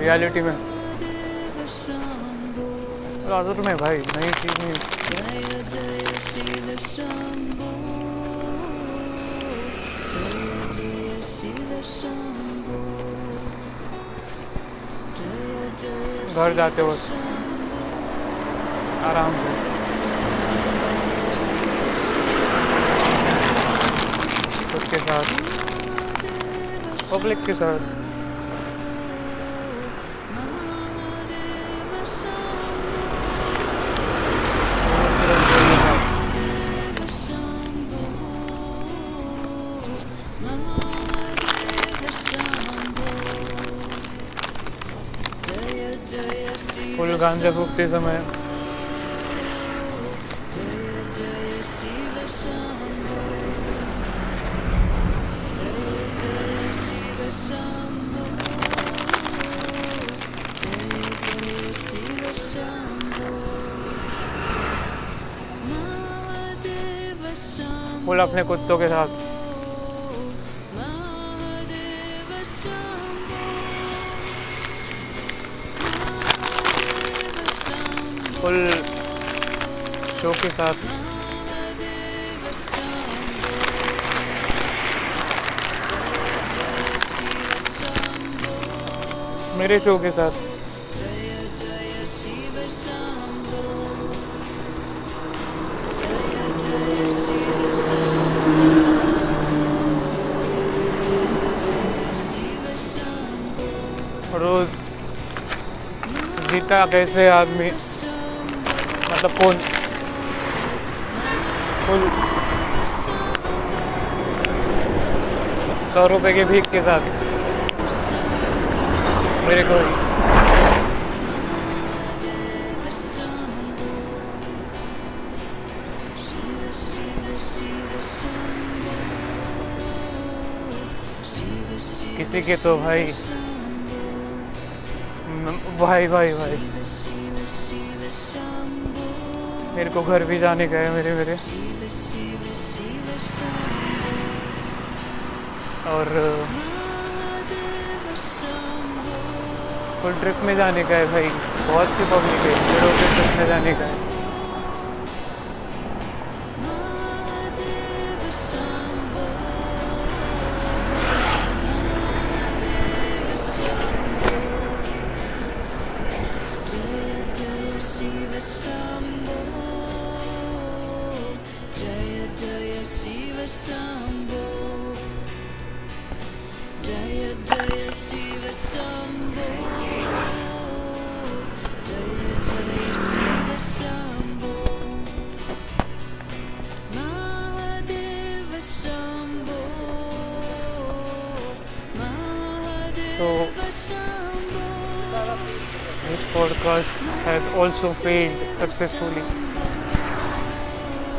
Reality में. आदत में भाई, नई चीज़। नहीं घर जाते वक्त। आराम से। खुद के साथ। पब्लिक के साथ। फुल गांजा फूकते समय। फुल अपने कुत्तों के साथ। फुल शो के साथ। मेरे शो के साथ। रोज जीता कैसे आदमी? मतलब कौन फुल सौ रुपए के भीख के साथ। मेरे को। किसी के तो भाई। म- भाई भाई भाई। मेरे को घर भी जाने का है मेरे मेरे। और फुल ट्रिप में जाने का है भाई। बहुत सी पब्लिक है ट्रिप में जाने का है Shiva Shambho Jaya Jaya Shiva Shambho Jaya Jaya Shiva Shambho Jaya this podcast has also failed successfully.